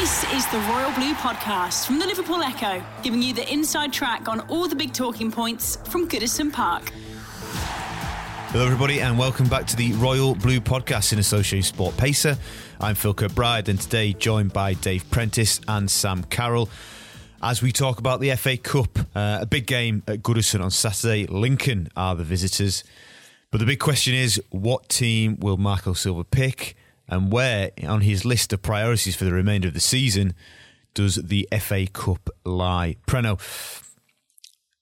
This is the Royal Blue Podcast from the Liverpool Echo, giving you the inside track on all the big talking points from Goodison Park. Hello, everybody, and welcome back to the Royal Blue Podcast in association Sport Pacer. I'm Phil Kirkbride, and today joined by Dave Prentice and Sam Carroll as we talk about the FA Cup. Uh, a big game at Goodison on Saturday. Lincoln are the visitors. But the big question is what team will Marco Silva pick? And where on his list of priorities for the remainder of the season does the FA Cup lie? Preno,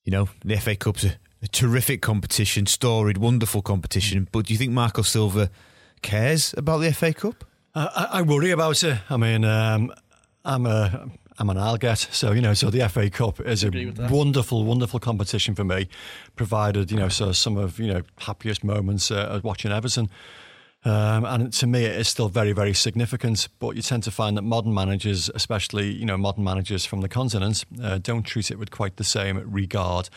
you know, the FA Cup's a, a terrific competition, storied, wonderful competition. But do you think Marco Silva cares about the FA Cup? I, I worry about it. I mean, um, I'm a I'm an Alget, so you know, so the FA Cup is a wonderful, wonderful competition for me. Provided you know, so some of you know happiest moments uh, watching Everton. Um, and to me, it is still very, very significant. But you tend to find that modern managers, especially you know modern managers from the continent, uh, don't treat it with quite the same regard.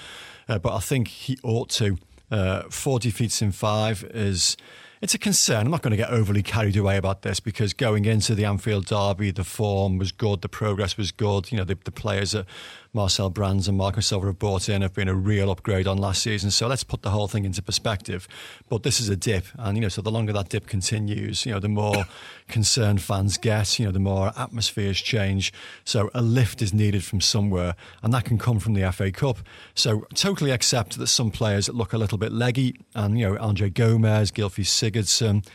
Uh, but I think he ought to. Uh, four defeats in five is it's a concern. I'm not going to get overly carried away about this because going into the Anfield derby, the form was good, the progress was good. You know, the, the players that Marcel Brands and Marco Silva have brought in have been a real upgrade on last season. So let's put the whole thing into perspective. But this is a dip, and you know, so the longer that dip continues, you know, the more concerned fans get. You know, the more atmospheres change. So a lift is needed from somewhere, and that can come from the FA Cup. So totally accept that some players look a little bit leggy, and you know, Andre Gomes, Gylfi Sigurdsson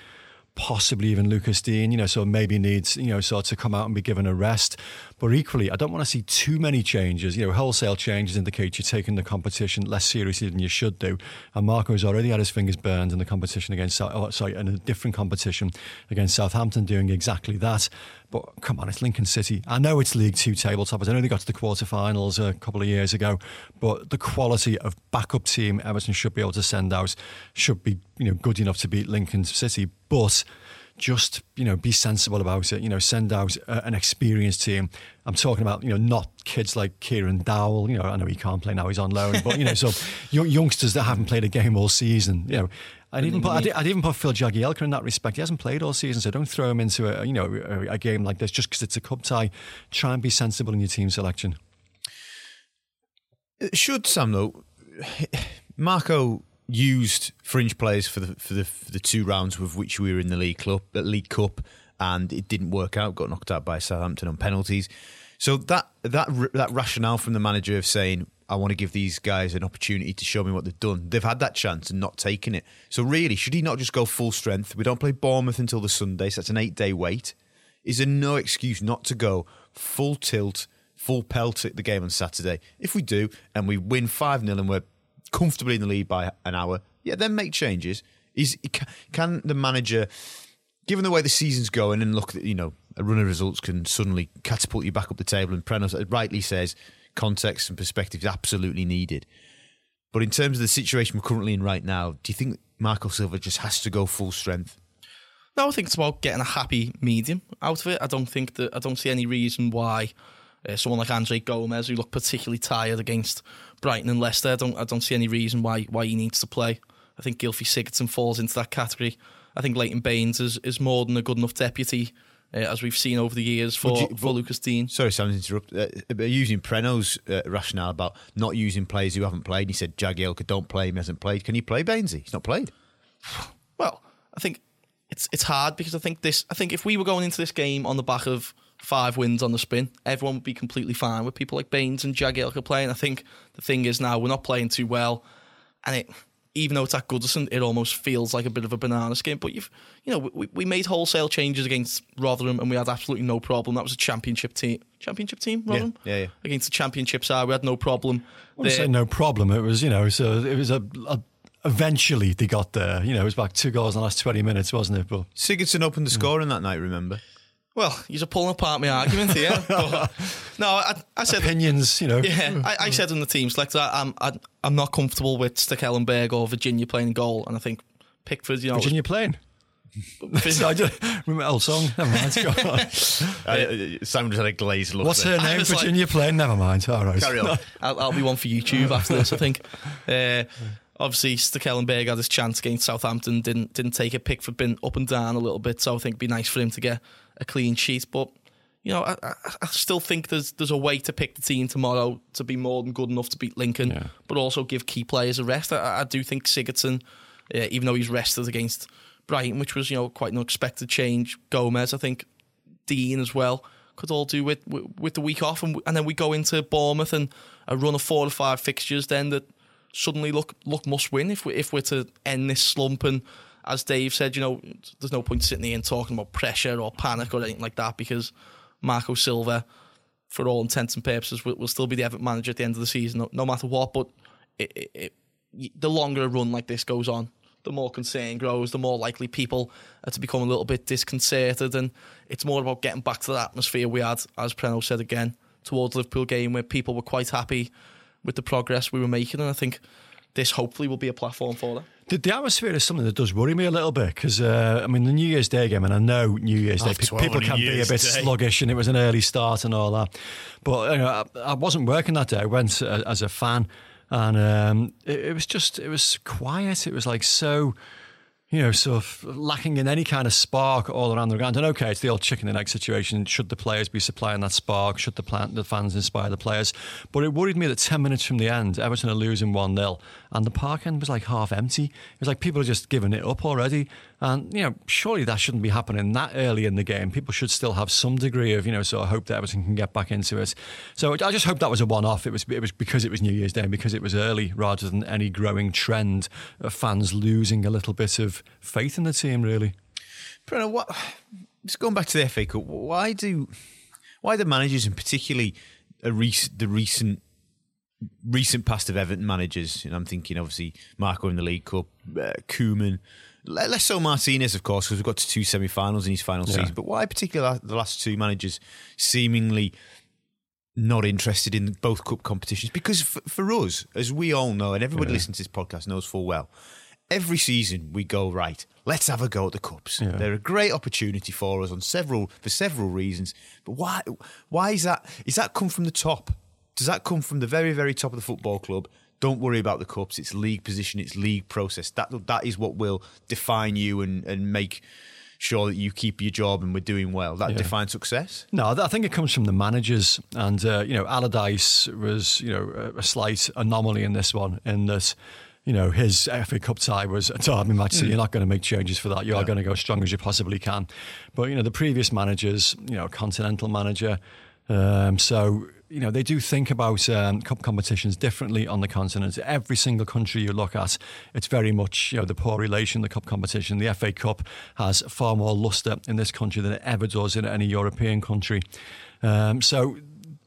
possibly even Lucas Digne, you know, so maybe needs, you know, sort of to come out and be given a rest. But equally, I don't want to see too many changes. You know, wholesale changes indicate you're taking the competition less seriously than you should do. And Marco's already had his fingers burned in the competition against, oh, sorry, in a different competition against Southampton, doing exactly that. But come on, it's Lincoln City. I know it's League Two tabletop. I know they got to the quarterfinals a couple of years ago, but the quality of backup team Everton should be able to send out should be you know good enough to beat Lincoln City. But just you know be sensible about it. You know, send out a, an experienced team. I'm talking about you know not kids like Kieran Dowell. You know, I know he can't play now; he's on loan. But you know, so young, youngsters that haven't played a game all season. You know, I'd even put I'd, I'd, even put Phil Jagielka in that respect. He hasn't played all season, so don't throw him into a you know a, a game like this just because it's a cup tie. Try and be sensible in your team selection. Should Sam though, Marco used fringe players for the for the for the two rounds with which we were in the league club, the League Cup, and it didn't work out. Got knocked out by Southampton on penalties. So that that that rationale from the manager of saying I want to give these guys an opportunity to show me what they've done. They've had that chance and not taken it. So really, should he not just go full strength? We don't play Bournemouth until the Sunday, so that's an eight day wait. Is there no excuse not to go full tilt, full pelt at the game on Saturday? If we do and we win 5 0 and we're comfortably in the lead by an hour, yeah, then make changes. Is can the manager, given the way the season's going, and look, you know, a run of results can suddenly catapult you back up the table. And Prenos rightly says context and perspective is absolutely needed. But in terms of the situation we're currently in right now, do you think Marco Silva just has to go full strength? No, I think it's about getting a happy medium out of it. I don't think that I don't see any reason why uh, someone like Andre Gomes, who looked particularly tired against Brighton and Leicester, I don't I don't see any reason why why he needs to play. I think Gylfi Sigurdsson falls into that category. I think Leighton Baines is, is more than a good enough deputy uh, as we've seen over the years for, you, for Lucas Digne. Sorry, Sam, to interrupt. Uh, using Preno's uh, rationale about not using players who haven't played, he said Jagielka don't play, he hasn't played. Can he play Bainesy? He's not played. Well, I think it's it's hard because I think this. I think if we were going into this game on the back of five wins on the spin, everyone would be completely fine with people like Baines and Jagielka playing. I think the thing is now we're not playing too well, and it even though it's at Goodison, it almost feels like a bit of a banana skin. But you've, you know, we, we made wholesale changes against Rotherham, and we had absolutely no problem. That was a championship team, championship team, Rotherham. Yeah, yeah, yeah. Against the championship side, we had no problem. I say no problem. It was, you know, so it was a, a eventually they got there. You know, it was back two goals in the last 20 minutes, wasn't it? But Sigurdsson opened the mm. score in that night, remember? Well, you're pulling apart my argument here. but, no, I, I, said opinions. You know, yeah, I, I said in the team selector, I'm I, I'm not comfortable with Stekelenburg or Virginia playing goal, and I think Pickford, you know, Virginia was, playing. I just remember old song. Never mind. Simon just had a glazed look. What's her name? Virginia like, playing. Never mind. All right. Carry on. I'll, I'll, be one for YouTube after this. I think. Uh, obviously, Stekelenburg had his chance against Southampton. Didn't didn't take it. Pickford been up and down a little bit, so I think it'd be nice for him to get a clean sheet. But you know, I, I, still think there's there's a way to pick the team tomorrow to be more than good enough to beat Lincoln, yeah. but also give key players a rest. I, I do think Sigurdsson, uh, even though he's rested against Brighton, which was you know quite an unexpected change. Gomes, I think, Digne as well could all do with with, with the week off, and, and then we go into Bournemouth and a run of four or five fixtures then that suddenly look look must win if we if we're to end this slump and as Dave said, you know, there's no point sitting here and talking about pressure or panic or anything like that because Marco Silva, for all intents and purposes, will, will still be the Everton manager at the end of the season, no, no matter what. But it, it, it, the longer a run like this goes on, the more concern grows, the more likely people are to become a little bit disconcerted. And it's more about getting back to the atmosphere we had, as Preno said again, towards the Liverpool game where people were quite happy with the progress we were making. And I think this hopefully will be a platform for that. The, the, atmosphere is something that does worry me a little bit because uh, I mean the New Year's Day game, and I know New Year's Day pe- people can be a bit Day. sluggish, and it was an early start and all that. But you know, I, I wasn't working that day. I went uh, as a fan, and um, it, it was just it was quiet. It was like so you know, sort of lacking in any kind of spark all around the ground. And okay, it's the old chicken and egg situation. Should the players be supplying that spark? Should the, plant, the fans inspire the players? But it worried me that 10 minutes from the end, Everton are losing 1 0, and the park end was like half empty. It was like people are just giving it up already. And, you know, surely that shouldn't be happening that early in the game. People should still have some degree of, you know, sort of hope that Everton can get back into it. So I just hope that was a one off. It was, it was because it was New Year's Day and because it was early rather than any growing trend of fans losing a little bit of faith in the team, really. Bruno, what, just going back to the FA Cup, why do, why the managers and particularly rec- the recent recent past of Everton managers, and I'm thinking obviously Marco in the League Cup, uh, Koeman, less so Martinez, of course, because we've got to two semi-finals in his final yeah. season. But why, particularly the last two managers, seemingly not interested in both cup competitions? Because for, for us, as we all know, and everybody yeah. listening to this podcast knows full well, every season we go right. Let's have a go at the cups. Yeah. They're a great opportunity for us on several for several reasons. But why? Why is that? Is that come from the top? Does that come from the very very top of the football club? Don't worry about the cups. It's league position. It's league process. That that is what will define you and and make sure that you keep your job and we're doing well. That yeah. defines success. No, I think it comes from the managers, and uh, you know, Allardyce was you know a slight anomaly in this one in that. You know, his FA Cup tie was a derby match, so mm. you're not going to make changes for that. You are going to go as strong as you possibly can. But, you know, the previous managers, you know, continental manager, um, so you know, they do think about um, cup competitions differently on the continent. Every single country you look at, it's very much, you know, the poor relation, the cup competition. The FA Cup has far more lustre in this country than it ever does in any European country. Um, so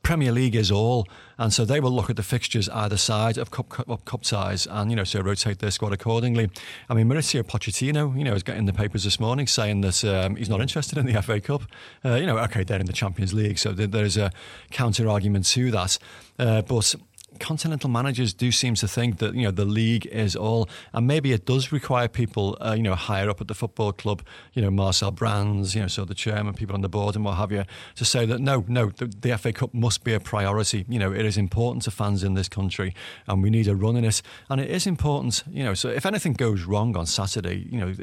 Premier League is all, and so they will look at the fixtures either side of cup, cup, cup ties, and you know so rotate their squad accordingly. I mean, Mauricio Pochettino, you know, is getting the papers this morning saying that um, he's not interested in the FA Cup. Uh, you know, okay, they're in the Champions League, so there is a counter argument to that, uh, but continental managers do seem to think that you know the league is all, and maybe it does require people uh, you know higher up at the football club, you know Marcel Brands, you know so the chairman, people on the board, and what have you, to say that no, no, the, the FA Cup must be a priority. You know it is important to fans in this country, and we need a run in it, and it is important. You know, so if anything goes wrong on Saturday, you know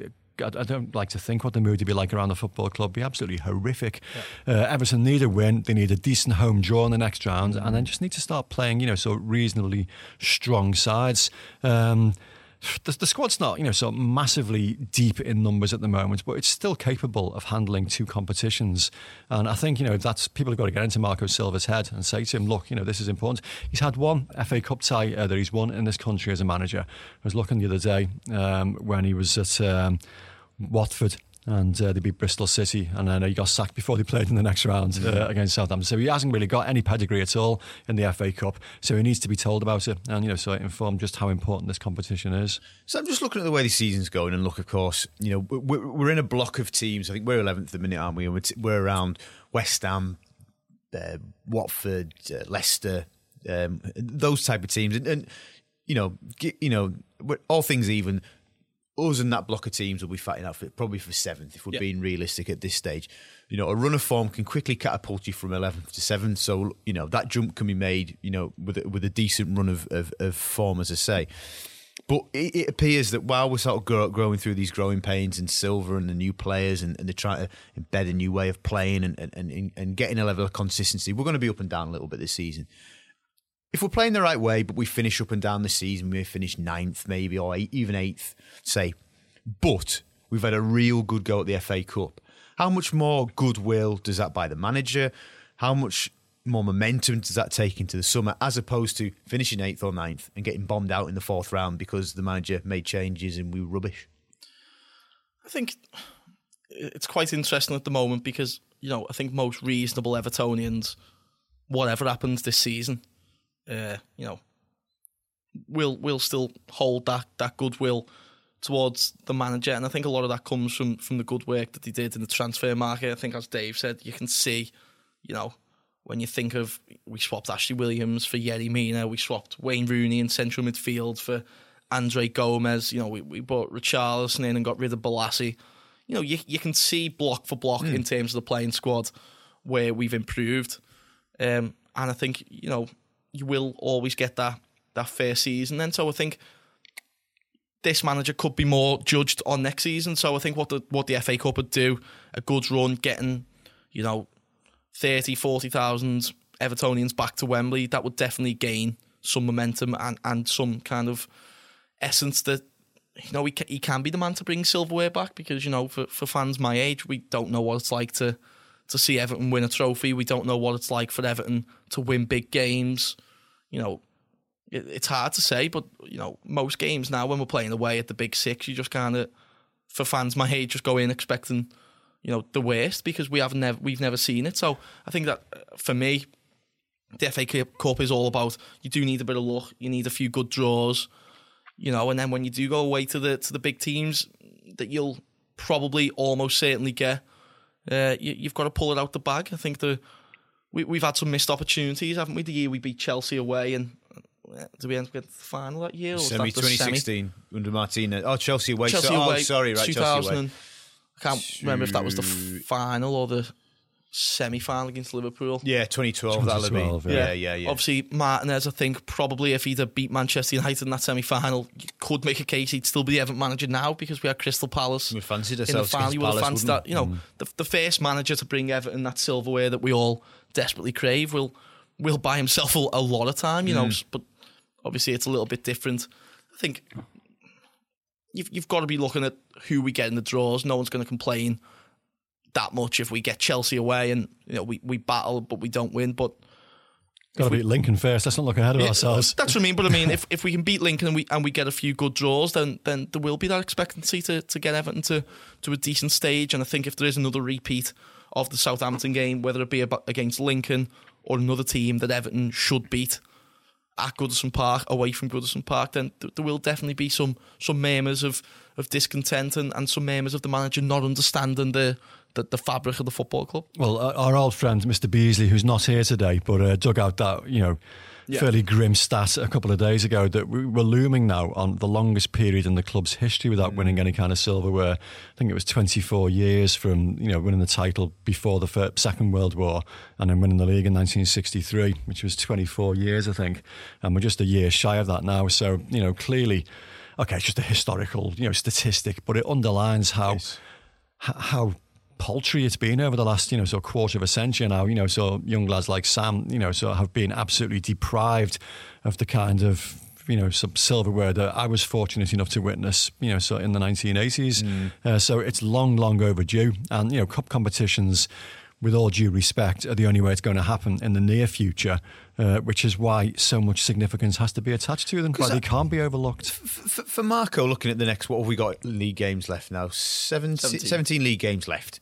I, don't like to think what the mood would be like around the football club. Be absolutely horrific. Yeah. Uh, Everton need a win. They need a decent home draw in the next round, and then just need to start playing, you know, so reasonably strong sides. Um, the, the, squad's not, you know, so massively deep in numbers at the moment, but it's still capable of handling two competitions. And I think, you know, that's people have got to get into Marco Silva's head and say to him, look, you know, this is important. He's had one FA Cup tie uh, that he's won in this country as a manager. I was looking the other day um, when he was at um, Watford and uh, they beat Bristol City, and then he got sacked before they played in the next round uh, against Southampton. So he hasn't really got any pedigree at all in the FA Cup. So he needs to be told about it, and you know, so it informed just how important this competition is. So I'm just looking at the way the season's going, and look, of course, you know, we're, we're in a block of teams. I think we're 11th at the minute, aren't we? And we're, t- we're around West Ham, uh, Watford, uh, Leicester, um, those type of teams, and, and you know, you know, all things even us and that block of teams will be fighting out for probably for seventh if we're being realistic at this stage. You know, a run of form can quickly catapult you from eleventh to seventh. So you know that jump can be made. You know, with a, with a decent run of, of, of form, as I say. But it, it, appears that while we're sort of grow, growing through these growing pains and Silva and the new players and, and they're trying to embed a new way of playing and, and, and, and getting a level of consistency, we're going to be up and down a little bit this season. If we're playing the right way, but we finish up and down the season, we finish ninth, maybe, or eight, even eighth, say, but we've had a real good go at the FA Cup. How much more goodwill does that buy the manager? How much more momentum does that take into the summer as opposed to finishing eighth or ninth and getting bombed out in the fourth round because the manager made changes and we were rubbish? I think it's quite interesting at the moment because, you know, I think most reasonable Evertonians, whatever happens this season, uh, you know, will will still hold that that goodwill towards the manager, and I think a lot of that comes from from the good work that he did in the transfer market. I think, as Dave said, you can see, you know, when you think of we swapped Ashley Williams for Yerry Mina, we swapped Wayne Rooney in central midfield for Andre Gomes. You know, we, we brought Richarlison in and got rid of Bolasie. You know, you you can see block for block mm. in terms of the playing squad where we've improved. Um, and I think you know you will always get that that fair season. Then, so I think this manager could be more judged on next season. So I think what the what the FA Cup would do, a good run, getting you know 30, 40,000 Evertonians back to Wembley, that would definitely gain some momentum and, and some kind of essence that you know he can, he can be the man to bring silverware back because you know for, for fans my age we don't know what it's like to to see Everton win a trophy we don't know what it's like for Everton to win big games you know it, it's hard to say but you know most games now when we're playing away at the big six you just kind of for fans my age just go in expecting you know the worst because we have never we've never seen it. So I think that uh, for me, the FA Cup is all about you do need a bit of luck, you need a few good draws, you know, and then when you do go away to the to the big teams that you'll probably almost certainly get, uh, you, have got to pull it out the bag. I think the we, we've had some missed opportunities, haven't we? The year we beat Chelsea away and uh, did we end up getting the final that year? semi 2016 under Martinez. Oh, Chelsea away. Chelsea so, away. Oh, sorry, right. Chelsea away. I can't remember if that was the final or the semi final against Liverpool. Yeah, 2012, 2012 yeah. yeah, yeah, yeah. Obviously, Martinez, I think probably if he'd have beat Manchester United in that semi final, you could make a case he'd still be the Everton manager now because we had Crystal Palace. We fancied ourselves in the final. You would have fancied that. You know, mm. the, the first manager to bring Everton that silverware that we all desperately crave will will buy himself a, a lot of time, you mm. know, but obviously it's a little bit different. I think you've you've got to be looking at who we get in the draws. No one's going to complain that much if we get Chelsea away and you know we, we battle but we don't win. But Got to beat Lincoln first. Let's not look ahead of yeah, ourselves. That's what I mean. But I mean, if, if we can beat Lincoln and we and we get a few good draws, then then there will be that expectancy to, to get Everton to, to a decent stage. And I think if there is another repeat of the Southampton game, whether it be against Lincoln or another team that Everton should beat, at Goodison Park, away from Goodison Park, then th- there will definitely be some some murmurs of, of discontent and, and some murmurs of the manager not understanding the, the, the fabric of the football club. Well, our old friend Mr. Beasley, who's not here today, but uh, dug out that you know yeah. fairly grim stat a couple of days ago that we were looming now on the longest period in the club's history without mm. winning any kind of silverware. I think it was 24 years from you know winning the title before the first, Second World War and then winning the league in 1963, which was 24 years, I think, and we're just a year shy of that now. So you know clearly, okay, it's just a historical you know statistic, but it underlines how. Yes. How paltry it's been over the last, you know, so quarter of a century now. You know, so young lads like Sam, you know, so have been absolutely deprived of the kind of you know some silverware that I was fortunate enough to witness you know so in the 1980s mm. uh, so it's long long overdue and you know cup competitions with all due respect are the only way it's going to happen in the near future uh, which is why so much significance has to be attached to them why they can't be overlooked for, for Marco looking at the next what have we got league games left now 17, 17. 17 league games left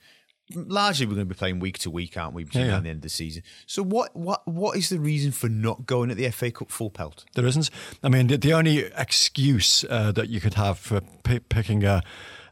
largely we're going to be playing week to week, aren't we? Between yeah, the end of the season. So what what what is the reason for not going at the FA Cup full pelt? There isn't. I mean, the, the only excuse uh, that you could have for p- picking a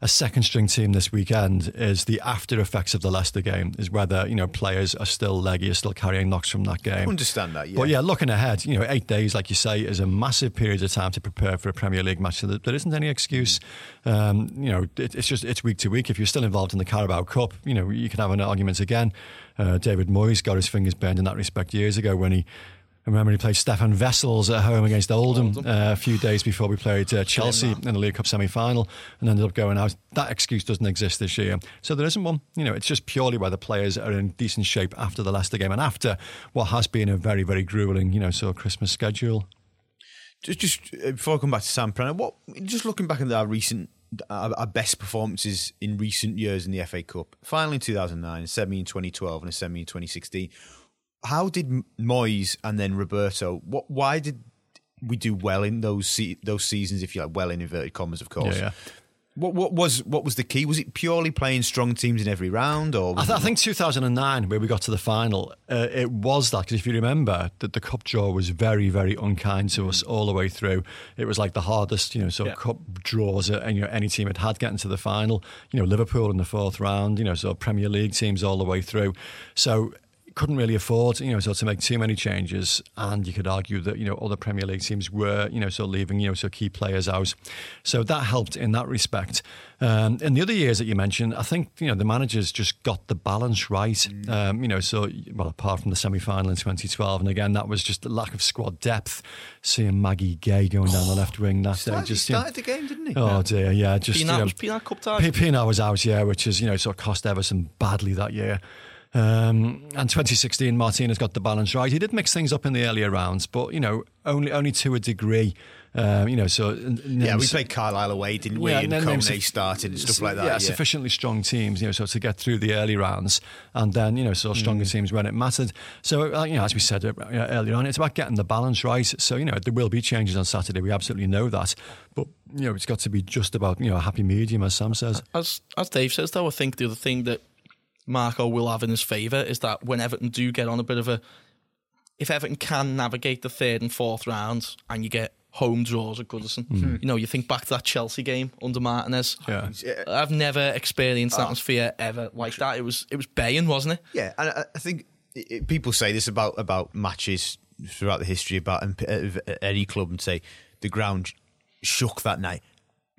a second string team this weekend is the after effects of the Leicester game, is whether, you know, players are still leggy, are still carrying knocks from that game. I understand that, yeah. But yeah, looking ahead, you know, eight days, like you say, is a massive period of time to prepare for a Premier League match. So there isn't any excuse. Um, you know, it, it's just, it's week to week. If you're still involved in the Carabao Cup, you know, you can have an argument again. Uh, David Moyes got his fingers burned in that respect years ago when he I remember he played Stefan Wessels at home against Oldham, Oldham. Uh, a few days before we played uh, Chelsea in the League Cup semi-final and ended up going out. That excuse doesn't exist this year. So there isn't one. You know, it's just purely whether the players are in decent shape after the Leicester game and after what has been a very, very grueling, you know, sort of Christmas schedule. Just, just uh, before I come back to Sam Prenner, what just looking back at our recent our, our, best performances in recent years in the FA Cup. Finally in 2009, a semi in 2012, and a semi in 2016 how did Moyes and then Roberto? What? Why did we do well in those se- those seasons? If you like, well in inverted commas, of course. Yeah, yeah. What, what was what was the key? Was it purely playing strong teams in every round, or I, th- I, think 2009, where we got to the final, uh, it was that because if you remember, that the cup draw was very, very unkind to us all the way through. It was like the hardest, you know, sort of yeah. cup draws that you know, any team had had getting to the final. You know, Liverpool in the fourth round. You know, sort of Premier League teams all the way through. So couldn't really afford, you know, so to make too many changes. And you could argue that, you know, other Premier League teams were, you know, so leaving, you know, so key players out. So that helped in that respect. Um, in the other years that you mentioned, I think, you know, the managers just got the balance right. Mm. Um, you know, so, well, apart from the semi final in 2012. And again, that was just the lack of squad depth. Seeing Magaye Gueye going down the left wing that day. Just, he started you know, the game, didn't he? Oh, dear, yeah. Just, Pienaar, you know, was Pienaar Cup time? Pienaar was out, yeah, which is, you know, sort of cost Everton badly that year. Um, and 2016, Martinez got the balance right. He did mix things up in the earlier rounds, but you know, only only to a degree. Um, you know, so yeah, we played Carlisle away, didn't we? Yeah, and Kone started and stuff like that. Yeah, yeah, sufficiently strong teams, you know, so to get through the early rounds, and then you know, so stronger mm. teams when it mattered. So uh, you know, as we said uh, earlier on, it's about getting the balance right. So you know, there will be changes on Saturday. We absolutely know that, but you know, it's got to be just about you know a happy medium, as Sam says. As as Dave says, though, I think the other thing that Marco will have in his favour is that when Everton do get on a bit of a, if Everton can navigate the third and fourth rounds and you get home draws at Goodison, mm. you know, you think back to that Chelsea game under Martinez. Yeah. I've never experienced an oh. atmosphere ever like that. It was it was baying, wasn't it? Yeah, and I, think people say this about about matches throughout the history about any club and say the ground shook that night.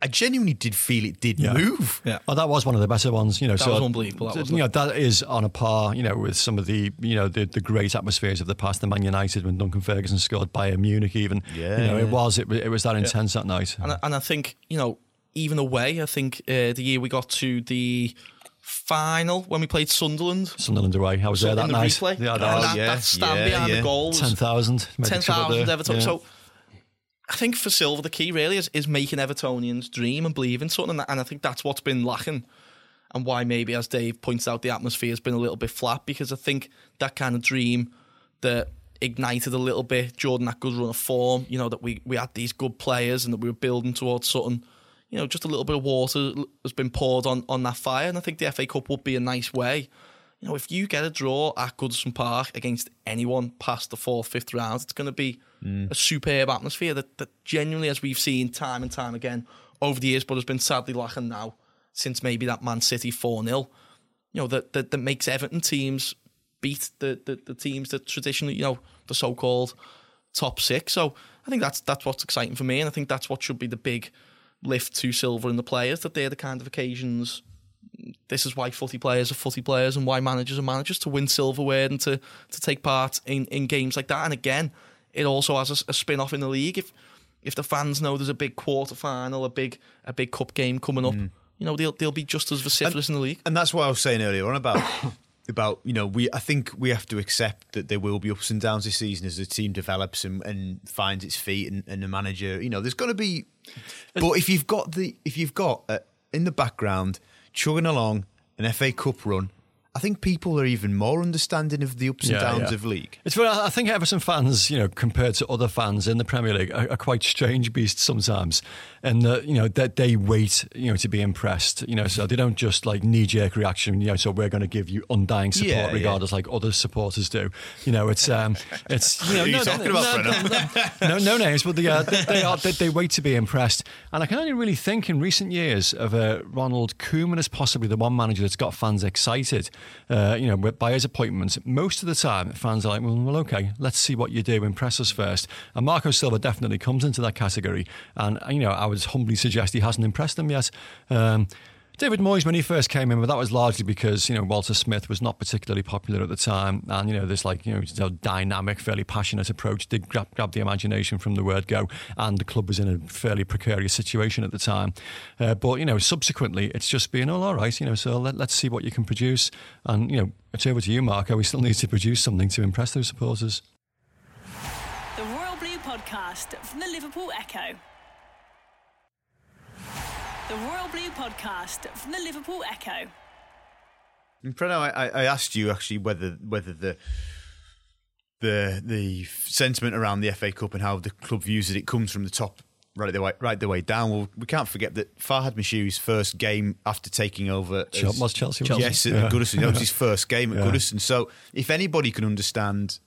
I genuinely did feel it did yeah. move. Yeah. Oh, that was one of the better ones. You know, that so was unbelievable. That you know, that is on a par. You know, with some of the you know the, the great atmospheres of the past. The Man United when Duncan Ferguson scored Bayern Munich, even. Yeah. You know, it was it, it was that intense yeah. that night. And I, and I think you know even away, I think uh, the year we got to the final when we played Sunderland. Sunderland away. How was so there that night? Replay, yeah, that, oh, that, yeah, that stand yeah, behind yeah. the goals. 10,000. 10,000 Everton. So I think for Silva, the key really is, is making Evertonians dream and believe in something. And I think that's what's been lacking. And why maybe, as Dave points out, the atmosphere has been a little bit flat because I think that kind of dream that ignited a little bit Jordan that good run of form, you know, that we, we had these good players and that we were building towards something, you know, just a little bit of water has been poured on, on that fire. And I think the FA Cup would be a nice way. You know, if you get a draw at Goodison Park against anyone past the fourth, fifth round, it's going to be mm. a superb atmosphere that, that genuinely, as we've seen time and time again over the years, but has been sadly lacking now since maybe that Man City 4 0, you know, that, that, that makes Everton teams beat the, the, the teams that traditionally, you know, the so called top six. So I think that's that's what's exciting for me, and I think that's what should be the big lift to Silva and the players that they're the kind of occasions. This is why footy players are footy players, and why managers are managers to win silverware and to to take part in, in games like that. And again, it also has a, a spin off in the league. If if the fans know there's a big quarter final, a big a big cup game coming up, mm. you know they'll they'll be just as vociferous and, in the league. And that's what I was saying earlier on about about you know we I think we have to accept that there will be ups and downs this season as the team develops and, and finds its feet and, and the manager. You know, there's going to be, but if you've got the if you've got uh, in the background chugging along an FA Cup run I think people are even more understanding of the ups and yeah, downs yeah. of league. It's I think Everton fans, you know, compared to other fans in the Premier League, are, are quite strange beasts sometimes, and that you know that they wait, you know, to be impressed. You know, so they don't just like knee jerk reaction. You know, so we're going to give you undying support yeah, regardless, like other supporters do. You know, it's um, it's you know, no, no, no, no, no, names, but they, uh, they, they are they, they, wait to be impressed. And I can only really think in recent years of uh, Ronald Koeman as possibly the one manager that's got fans excited uh, you know, by his appointments, most of the time fans are like, well, well, okay, let's see what you do, impress us first. And Marco Silva definitely comes into that category. And, you know, I would humbly suggest he hasn't impressed them yet. Um, David Moyes, when he first came in, but that was largely because you know Walter Smith was not particularly popular at the time, and you know this like you know dynamic, fairly passionate approach did grab, grab the imagination from the word go, and the club was in a fairly precarious situation at the time. Uh, but you know, subsequently, it's just been all, all right, you know. So let, let's see what you can produce, and you know, it's over to you, Marco. We still need to produce something to impress those supporters. The Royal Blue Podcast from the Liverpool Echo. The Royal Blue Podcast from the Liverpool Echo. And Preno, I, I asked you actually whether whether the the the sentiment around the FA Cup and how the club views it, it comes from the top right the way right the way down. Well, we can't forget that Farhad Moshiri's first game after taking over as, was Chelsea. Yes, yeah. at Goodison. That was his first game at yeah. Goodison. So, if anybody can understand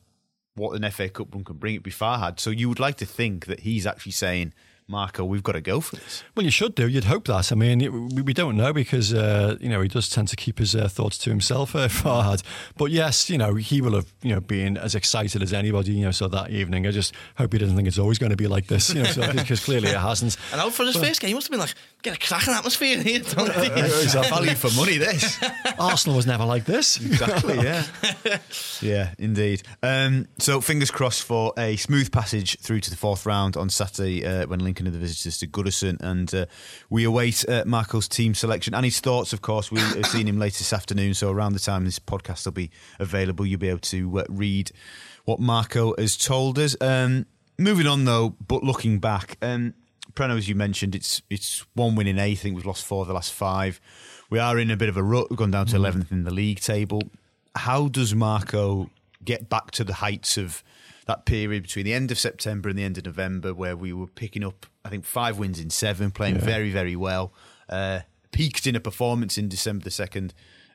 what an FA Cup run can bring, it'd be Farhad. So, you would like to think that he's actually saying Marco, we've got to go for this. Well, you should do. You'd hope that. I mean, we, don't know because uh, you know he does tend to keep his uh, thoughts to himself, uh, Farhad. But yes, you know he will have you know been as excited as anybody. You know, so that evening, I just hope he doesn't think it's always going to be like this. You know, so, because clearly it hasn't. And out for his but, first game, he must have been like, get a cracking atmosphere here. Don't Value for money. This Arsenal was never like this. Exactly. Yeah. yeah. Indeed. Um, so fingers crossed for a smooth passage through to the fourth round on Saturday uh, when Lincoln Are the visitors to Goodison, and uh, we await uh, Marco's team selection and his thoughts. Of course, we have seen him later this afternoon, so around the time this podcast will be available, you'll be able to uh, read what Marco has told us. Um, moving on though, but looking back, um, Preno, as you mentioned, it's it's one win in eight. I think we've lost four of the last five. We are in a bit of a rut. We've gone down to 11th in the league table. How does Marco get back to the heights of that period between the end of September and the end of November where we were picking up, I think, five wins in seven, playing yeah. very, very well. Uh, peaked in a performance in December the 2nd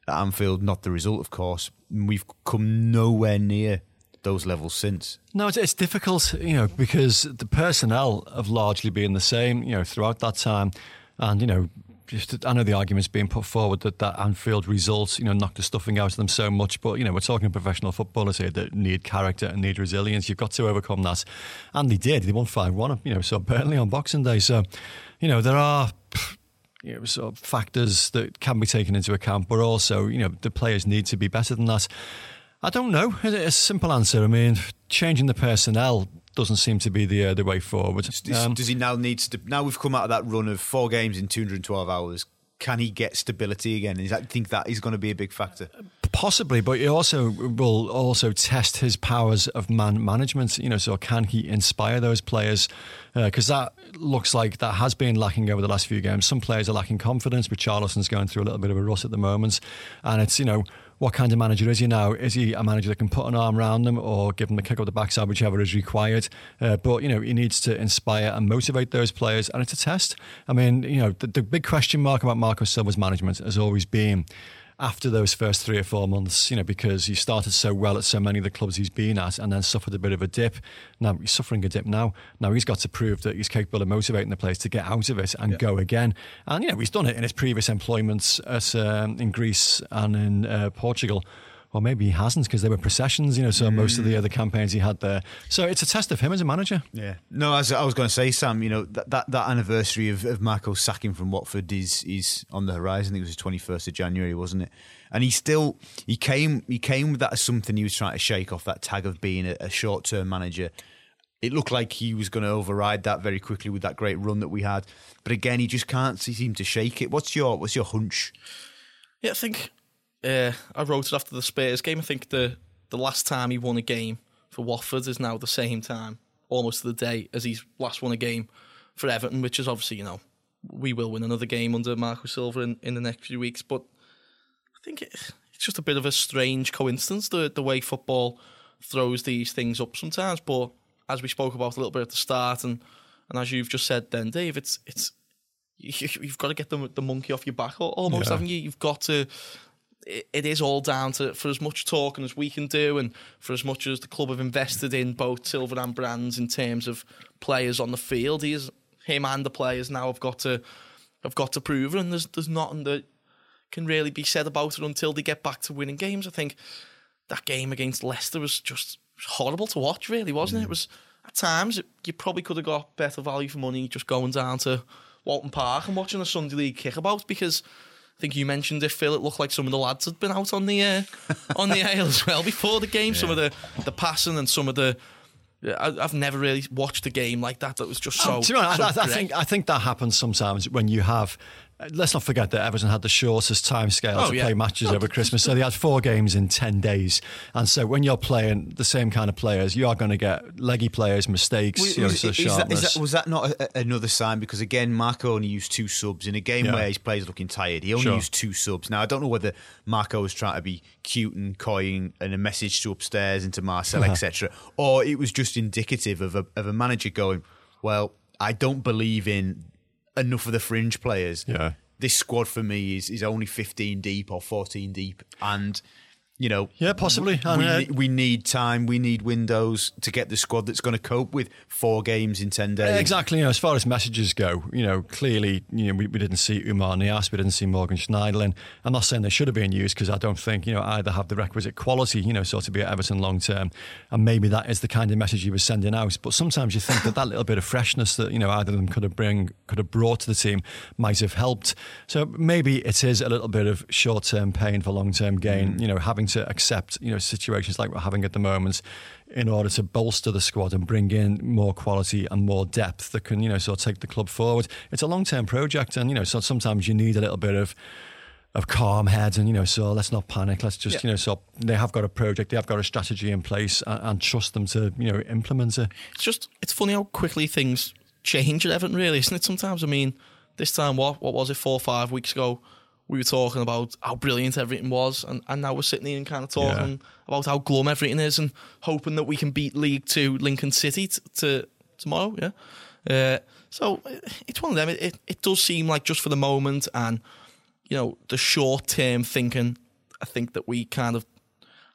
at Anfield, not the result, of course. We've come nowhere near those levels since. No, it's, it's, difficult, you know, because the personnel have largely been the same, you know, throughout that time. And, you know, just I know the argument's being put forward that that Anfield result, you know, knocked the stuffing out of them so much. But you know, we're talking professional footballers here that need character and need resilience. You've got to overcome that, and they did. They won five one. You know, so Burnley on Boxing Day. So, you know, there are. You know, sort of factors that can be taken into account, but also, you know, the players need to be better than that. I don't know. Is it a simple answer. I mean, changing the personnel doesn't seem to be the uh, the way forward. Does, um, does he now need to? Now we've come out of that run of four games in 212 hours. Can he get stability again? Is that, think that is going to be a big factor? Possibly, but he also will also test his powers of man management. You know, so can he inspire those players? Because uh, that looks like that has been lacking over the last few games. Some players are lacking confidence, but Richarlison's going through a little bit of a rut at the moment, and it's you know what kind of manager is he now? Is he a manager that can put an arm around them or give them a kick up the backside, whichever is required? Uh, but, you know, he needs to inspire and motivate those players, and it's a test. I mean, you know, the, the big question mark about Marco Silva's management has always been after those first three or four months, you know, because he started so well at so many of the clubs he's been at and then suffered a bit of a dip. Now he's suffering a dip now. Now he's got to prove that he's capable of motivating the players to get out of it and yeah. go again. And, you know, he's done it in his previous employments at, um, in Greece and in uh, Portugal or maybe he hasn't because there were processions, you know. So mm. most of the other campaigns he had there. So it's a test of him as a manager. Yeah. No, as I was going to say, Sam, you know that that, that anniversary of, of Marco sacking from Watford is is on the horizon. I think it was the twenty first of January, wasn't it? And he still he came he came with that as something he was trying to shake off that tag of being a, a short term manager. It looked like he was going to override that very quickly with that great run that we had, but again, he just can't seem to shake it. What's your what's your hunch? Yeah, I think uh, I wrote it after the Spurs game. I think the the last time he won a game for Watford is now the same time, almost the day as he's last won a game for Everton, which is obviously you know we will win another game under Marco Silva in, in the next few weeks. But I think it, it's just a bit of a strange coincidence the the way football throws these things up sometimes. But as we spoke about a little bit at the start, and and as you've just said, then Dave, it's it's you, have got to get the the monkey off your back almost, yeah. haven't you? You've got to it is all down to for as much talking as we can do, and for as much as the club have invested in both Silva and Brands in terms of players on the field. He's him and the players now have got to have got to prove it, and there's there's nothing that can really be said about it until they get back to winning games. I think that game against Leicester was just horrible to watch, really, wasn't mm. it? It was at times it, you probably could have got better value for money just going down to Walton Park and watching a Sunday League kickabout because think you mentioned it, Phil. It looked like some of the lads had been out on the uh, on the aisle as well before the game. Yeah. Some of the the passing and some of the I, have never really watched a game like that that was just so. Oh, so I, I, I, think I think that happens sometimes when you have let's not forget that Everton had the shortest time scale oh, to yeah. play matches over Christmas. So they had four games in 10 days. And so when you're playing the same kind of players, you are going to get leggy players, mistakes, was, you know, is, is that, is that, was that not a, another sign? Because again, Marco only used two subs in a game yeah. where his players looking tired. He only sure. used two subs. Now, I don't know whether Marco was trying to be cute and coy and a message to upstairs and to Marcel, uh-huh. etc., or it was just indicative of a, of a manager going, well, I don't believe in enough of the fringe players. Yeah. This squad for me is is only 15 deep or 14 deep, and you know, yeah, possibly. We, uh, we, need time. We need windows to get the squad that's going to cope with four games in ten days. Exactly. You know, as far as messages go, you know, clearly, you know, we, we didn't see Oumar Niasse, we didn't see Morgan Schneiderlin. I'm not saying they should have been used because I don't think you know either have the requisite quality, you know, sort of be at Everton long term, and maybe that is the kind of message he was sending out. But sometimes you think that that little bit of freshness that you know either of them could have bring could have brought to the team might have helped. So maybe it is a little bit of short term pain for long term gain. Mm. You know, having to accept you know situations like we're having at the moment in order to bolster the squad and bring in more quality and more depth that can you know sort of take the club forward. It's a long term project, and you know so sometimes you need a little bit of of calm heads and you know so let's not panic let's just yeah. you know so they have got a project they have got a strategy in place and, and, trust them to you know implement it it's just it's funny how quickly things change at Everton really isn't it sometimes I mean this time what what was it four or five weeks ago we were talking about how brilliant everything was, and, and now we're sitting here and kind of talking yeah. about how glum everything is, and hoping that we can beat League Two Lincoln City t- to tomorrow. Yeah, uh, so it's one of them. It, it, it does seem like just for the moment, and you know the short term thinking. I think that we kind of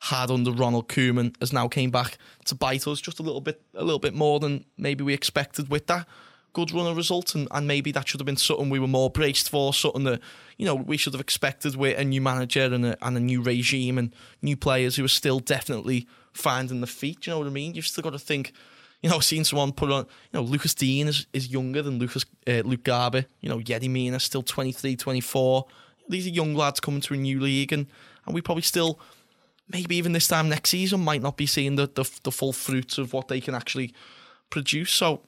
had under Ronald Koeman has now came back to bite us just a little bit, a little bit more than maybe we expected with that good run of results, and, and maybe that should have been something we were more braced for, something that you know we should have expected with a new manager and a, and a new regime and new players who are still definitely finding the feet. You know what I mean? You've still got to think. You know, seeing someone put on, you know, Lucas Digne is, is younger than Lucas uh, Luke Garbutt. You know, Yerry Mina still 23, 24. These are young lads coming to a new league, and, and we probably still, maybe even this time next season, might not be seeing the, the, the full fruits of what they can actually produce. So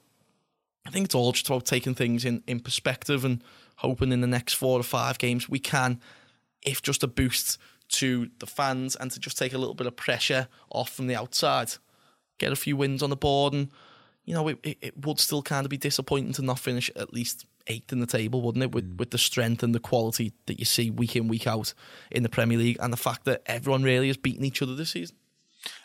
I think it's all just about taking things in, in perspective and hoping in the next four or five games we can, if just a boost to the fans and to just take a little bit of pressure off from the outside, get a few wins on the board, and you know it, it, it would still kind of be disappointing to not finish at least eighth in the table, wouldn't it? With mm. with the strength and the quality that you see week in week out in the Premier League, and the fact that everyone really has beaten each other this season.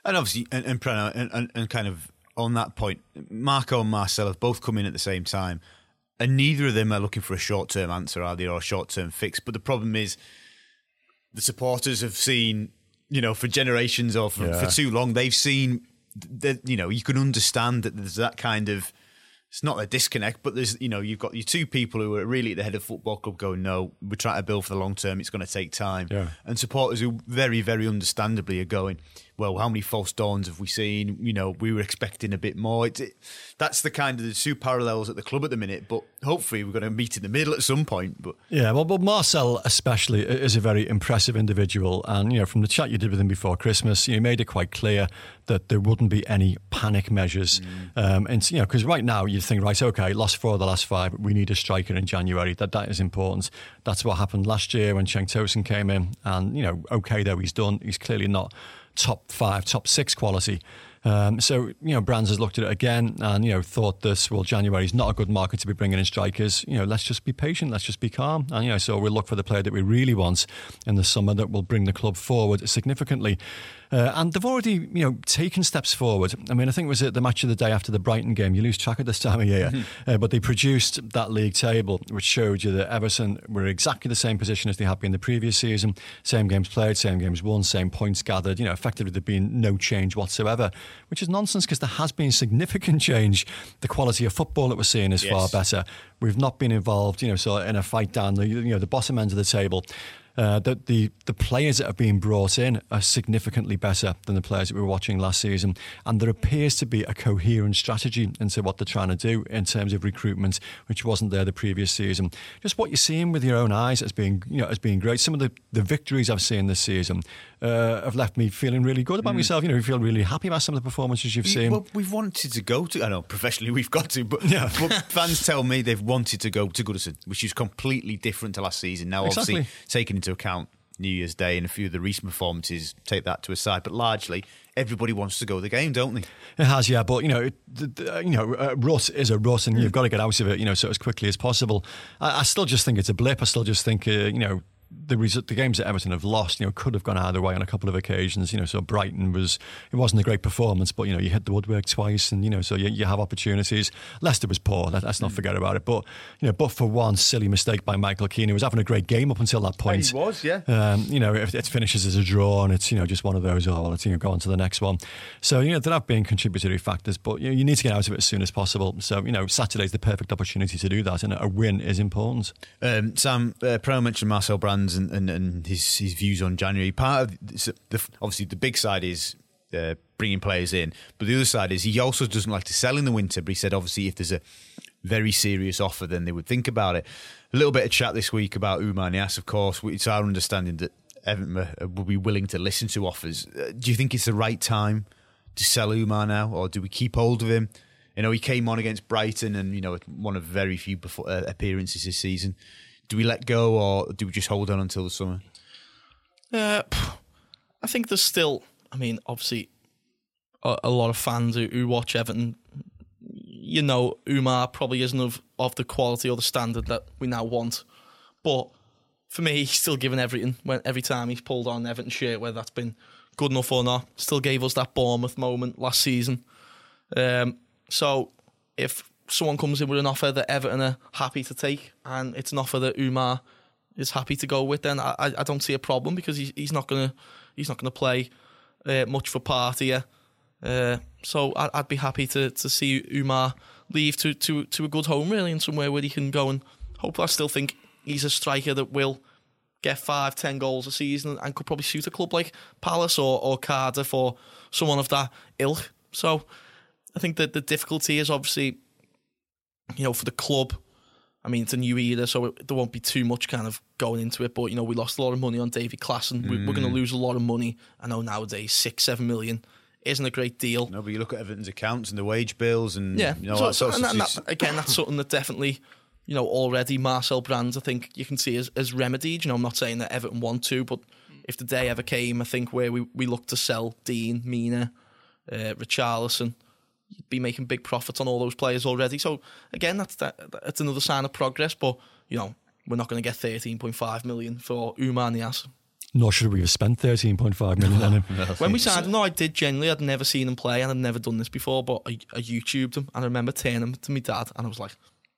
And obviously, and, and, and, and, and kind of on that point, Marco and Marcel have both come in at the same time, and neither of them are looking for a short term answer, are they, or a short term fix? But the problem is, the supporters have seen, you know, for generations or for, yeah. for too long, they've seen that, you know, you can understand that there's that kind of it's not a disconnect, but there's you know you've got your two people who are really at the head of football club going, no, we're trying to build for the long term. It's going to take time, yeah. and supporters who very very understandably are going, well, how many false dawns have we seen? You know, we were expecting a bit more. It, it, that's the kind of the two parallels at the club at the minute. But hopefully, we're going to meet in the middle at some point. But yeah, well, but Marcel especially is a very impressive individual, and you know, from the chat you did with him before Christmas, you made it quite clear that there wouldn't be any panic measures. Mm. Um, and you know, because right now you think, right, okay, lost four of the last five, we need a striker in January. That that is important. That's what happened last year when Cenk Tosun came in, and you know, okay, though he's done, he's clearly not top five, top six quality. Um, so, you know, Brands has looked at it again and, you know, thought this, well, January is not a good market to be bringing in strikers. You know, let's just be patient, let's just be calm. And, you know, so we'll look for the player that we really want in the summer that will bring the club forward significantly. Uh, and they've already, you know, taken steps forward. I mean, I think it was at the match of the day after the Brighton game. You lose track at this time of year, mm-hmm. uh, but they produced that league table, which showed you that Everton were exactly the same position as they had been the previous season. Same games played, same games won, same points gathered. You know, effectively there'd been no change whatsoever, which is nonsense because there has been significant change. The quality of football that we're seeing is yes. far better. We've not been involved, you know, so in a fight down the you know the bottom end of the table. Uh, that the the players that have been brought in are significantly better than the players that we were watching last season, and there appears to be a coherent strategy into what they're trying to do in terms of recruitment, which wasn't there the previous season. Just what you're seeing with your own eyes as being you know as being great. Some of the, the victories I've seen this season uh, have left me feeling really good about mm. myself. You know, you feel really happy about some of the performances you've seen. Well, we've wanted to go to. I know professionally we've got to, but, yeah. but fans tell me they've wanted to go to Goodison, which is completely different to last season. Now, exactly. obviously, taking into account New Year's Day and a few of the recent performances, take that to a side. But largely, everybody wants to go to the game, don't they? It has, yeah. But you know, the, you know, rut is a rut, and you've got to get out of it, you know, so as quickly as possible. I, I still just think it's a blip. I still just think, uh, you know, the result, the games that Everton have lost, you know, could have gone either way on a couple of occasions. You know, so Brighton was it wasn't a great performance, but you know, you hit the woodwork twice, and you know, so you, you have opportunities. Leicester was poor. Let, us not mm. forget about it. But you know, but for one silly mistake by Michael Keane, who was having a great game up until that point. He was, yeah. Um, you know, if it finishes as a draw, and it's you know just one of those, oh, well, let's you know go on to the next one. So you know, there have been contributory factors, but you, know, you need to get out of it as soon as possible. So you know, Saturday's the perfect opportunity to do that, and a win is important. Um, Sam, uh, Pro mentioned Marcel Brands and, and, and his his views on January. Part of the, obviously the big side is uh, bringing players in, but the other side is he also doesn't like to sell in the winter. But he said obviously if there's a very serious offer, then they would think about it. A little bit of chat this week about Oumar Niasse, of course. It's our understanding that Everton will be willing to listen to offers. Uh, do you think it's the right time to sell Oumar now, or do we keep hold of him? You know, he came on against Brighton, and you know, one of very few before, uh, appearances this season. Do we let go, or do we just hold on until the summer? Uh, I think there's still. I mean, obviously, a, a lot of fans who, who, watch Everton. You know, Oumar probably isn't of, of the quality or the standard that we now want. But for me, he's still given everything. When every time he's pulled on Everton shirt, whether that's been good enough or not, still gave us that Bournemouth moment last season. Um, so if someone comes in with an offer that Everton are happy to take, and it's an offer that Oumar is happy to go with, then I, I don't see a problem because he's he's not gonna he's not gonna play uh, much for Partey. Uh, so I, would be happy to to see Oumar leave to, to to a good home really, and somewhere where he can go and hopefully I still think he's a striker that will get five, ten goals a season and could probably suit a club like Palace or, or Cardiff or someone of that ilk. So I think that the difficulty is obviously, you know, for the club I mean, it's a new era, so it, there won't be too much kind of going into it. But you know, we lost a lot of money on Davy Klaassen. Mm. We, are going to lose a lot of money. I know nowadays six, seven million isn't a great deal. No, but you look at Everton's accounts and the wage bills, and yeah, you know, so, and that, that, again, that's something that definitely, you know, already Marcel Brands, I think you can see as, as remedied. You know, I'm not saying that Everton want to, but if the day ever came, I think where we we look to sell Dean, Mina, uh, Richarlison you'd be making big profits on all those players already. So again, that's that, that's another sign of progress. But you know, we're not going to get 13.5 million for Oumar Niasse. Nor should we have spent 13.5 million on him. when we signed him, no, I did genuinely. I'd never seen him play and I'd never done this before, but I, I YouTubed him and I remember turning him to my dad and I was like,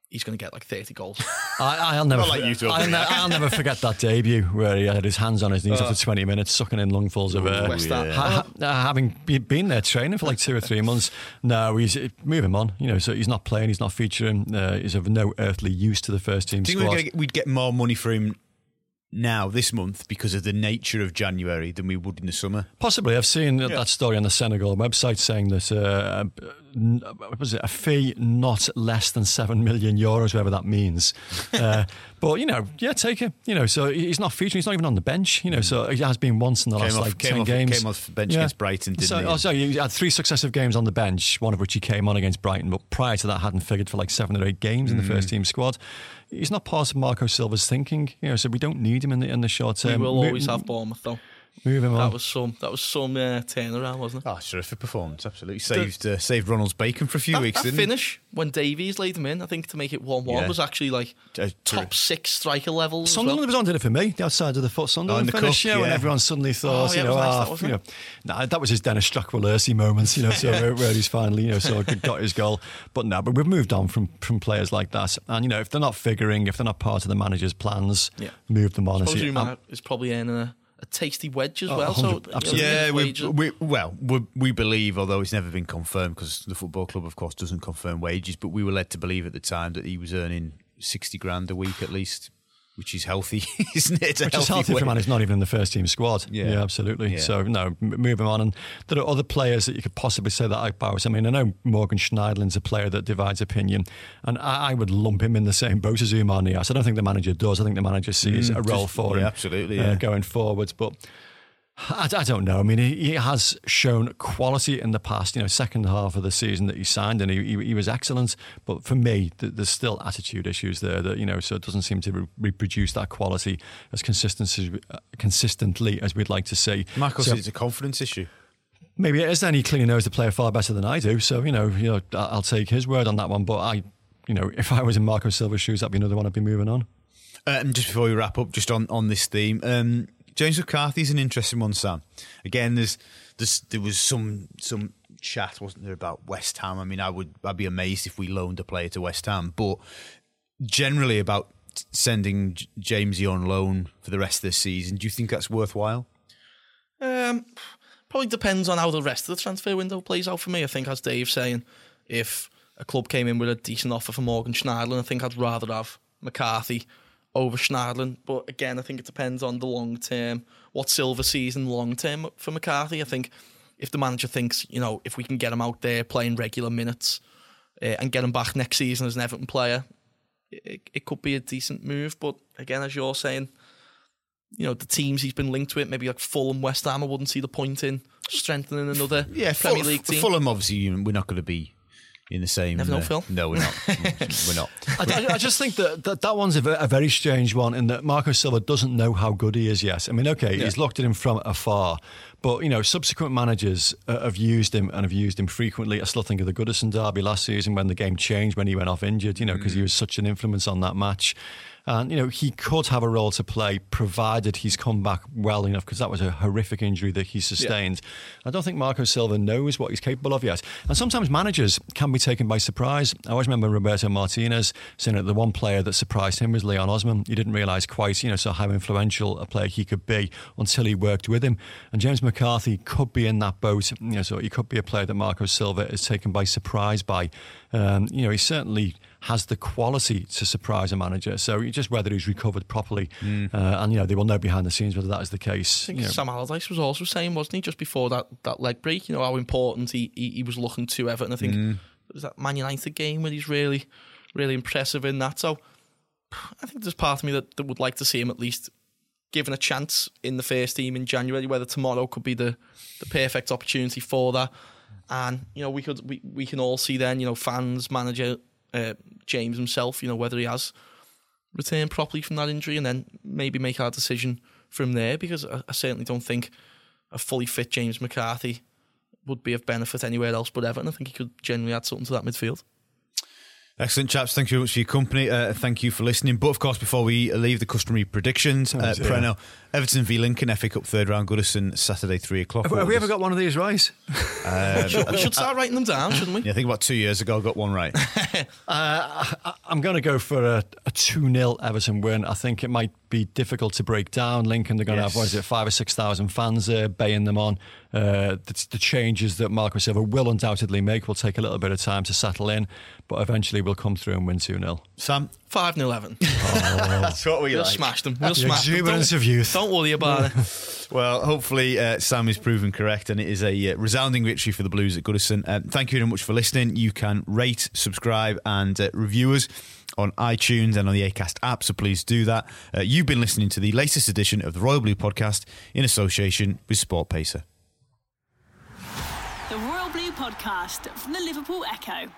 he's going to get like 30 goals. I, will never, like forget, I'll, ne- I'll, never forget that debut where he had his hands on his knees uh, after 20 minutes, sucking in lungfuls of air. Yeah. Ha- ha- having been there training for like two or three months, no, he's move him on. You know, so he's not playing, he's not featuring. Uh, he's of no earthly use to the first team Do squad. We'd get, we'd get more money for him now this month because of the nature of January than we would in the summer. Possibly, I've seen yeah. that story on the Senegal website saying that uh, was it a fee not less than seven million euros, whatever that means. uh, but you know, yeah, take it. You know, so he's not featuring. He's not even on the bench. You know, so he has been once in the came last off, like ten off, games. Came off the bench yeah. against Brighton, didn't so, he? Oh, so he had three successive games on the bench, one of which he came on against Brighton. But prior to that, hadn't figured for like seven or eight games mm. in the first mm. team squad. He's not part of Marco Silva's thinking. You know, so we don't need him in the in the short term. We will always have Bournemouth though. Moving that on. That was some that was some uh, turnaround, wasn't it? Oh, terrific performance! Absolutely saved uh, saved Ronald's bacon for a few that, weeks. That finish when Davies laid him in, I think to make it one one was actually like uh, top six striker levels. Sunderland well. was on did it for me, the outside of the foot. Sunderland oh, finish, cup, yeah, when everyone suddenly thought, oh, yeah, you know, nice, ah, you know, nah, that was his Dennis Strachan moments, you know, so where, where, he's finally, you know, sort of got his goal. But no, but we've moved on from from players like that, and you know, if they're not figuring, if they're not part of the manager's plans, yeah. move them on. I Suppose and see, um, is probably in a a tasty wedge as oh, well. So yeah, we, we, well we, we believe, although it's never been confirmed because the football club, of course, doesn't confirm wages, but we were led to believe at the time that he was earning sixty grand a week at least. Which is healthy, isn't it? It's which is healthy way. for a man who's not even in the first team squad. Yeah, yeah absolutely. Yeah. So no, move him on, and there are other players that you could possibly say that about. I mean, I know Morgan Schneiderlin's a player that divides opinion, and I, I would lump him in the same boat as Oumar Niasse. I don't think the manager does. I think the manager sees mm, a role just, for him, absolutely, uh, going forwards, but. I, I, don't know. I mean, he, he, has shown quality in the past. You know, second half of the season that he signed, and he, he, he was excellent. But for me, th- there's still attitude issues there. That you know, so it doesn't seem to re- reproduce that quality as consistently, uh, consistently as we'd like to see. Michael so, says it's a confidence issue. Maybe it is. Then he clearly knows the player far better than I do. So you know, you know, I'll take his word on that one. But I, you know, if I was in Marco Silva's shoes, that'd be another one I'd be moving on. And just before we wrap up, just on on this theme. Um, James McCarthy's an interesting one, Sam. Again, there's, there's there was some some chat, wasn't there, about West Ham? I mean, I would I'd be amazed if we loaned a player to West Ham, but generally about sending Jamesy on loan for the rest of the season. Do you think that's worthwhile? Um, probably depends on how the rest of the transfer window plays out for me. I think, as Dave's saying, if a club came in with a decent offer for Morgan Schneiderlin, I think I'd rather have McCarthy over Schneiderlin. But again, I think it depends on the long term, what Silva season long term for McCarthy. I think if the manager thinks, you know, if we can get him out there playing regular minutes uh, and get him back next season as an Everton player, it, it could be a decent move. But again, as you're saying, you know, the teams he's been linked with, maybe like Fulham, West Ham, I wouldn't see the point in strengthening another yeah, Premier League team. Fulham, obviously, we're not going to be in the same. Never know, uh, Phil. No, we're not. we're not. I, I, just think that, that that one's a, a, very strange one in that Marco Silva doesn't know how good he is yet. I mean, okay, yeah. he's looked at him from afar, but you know, subsequent managers uh, have used him and have used him frequently. I still think of the Goodison derby last season when the game changed when he went off injured. You know, because mm. he was such an influence on that match. And, you know, he could have a role to play provided he's come back well enough because that was a horrific injury that he sustained. Yeah. I don't think Marco Silva knows what he's capable of yet. And sometimes managers can be taken by surprise. I always remember Roberto Martinez saying that the one player that surprised him was Leon Osman. He didn't realise quite, you know, so how influential a player he could be until he worked with him. And James McCarthy could be in that boat. You know, so he could be a player that Marco Silva is taken by surprise by. Um, you know, he certainly has the quality to surprise a manager. So just whether he's recovered properly, mm. uh, and you know they will know behind the scenes whether that is the case. I think you know. Sam Allardyce was also saying, wasn't he, just before that, that leg break? You know how important he, he, he was looking to Everton. I think mm. it was that Man United game where he's really really impressive in that. So I think there's part of me that, that would like to see him at least given a chance in the first team in January. Whether tomorrow could be the the perfect opportunity for that. And you know we could we, we can all see then you know fans manager uh, James himself, you know, whether he has returned properly from that injury and then maybe make our decision from there because I, I certainly don't think a fully fit James McCarthy would be of benefit anywhere else but Everton. I think he could genuinely add something to that midfield. Excellent, chaps. Thank you very much for your company. Uh, thank you for listening. But of course, before we leave the customary predictions, oh, uh, Preno, Everton v Lincoln, FA Cup third round, Goodison, Saturday, three o'clock. Have, have we ever got one of these right? Um, we should start writing them down, shouldn't we? Yeah, I think about two years ago, I got one right. uh, I, am going to go for a, a 2 0 Everton win. I think it might be difficult to break down. Lincoln, they're going yes. to have, what is it, five or 6,000 fans there, baying them on. Uh, the, the, changes that Marco Silva will undoubtedly make will take a little bit of time to settle in, but eventually we'll come through and win 2 0. Sam? 5 0 Evan. Oh, that's what we we'll like. smash them. We'll the smash exuberance them. of youth. Don't worry about it. well, hopefully uh, Sam is proven correct and it is a uh, resounding victory for the Blues at Goodison. Uh, thank you very much for listening. You can rate, subscribe, and uh, review us on iTunes and on the ACAST app, so please do that. Uh, you've been listening to the latest edition of the Royal Blue podcast in association with Sport Pacer. Podcast from the Liverpool Echo.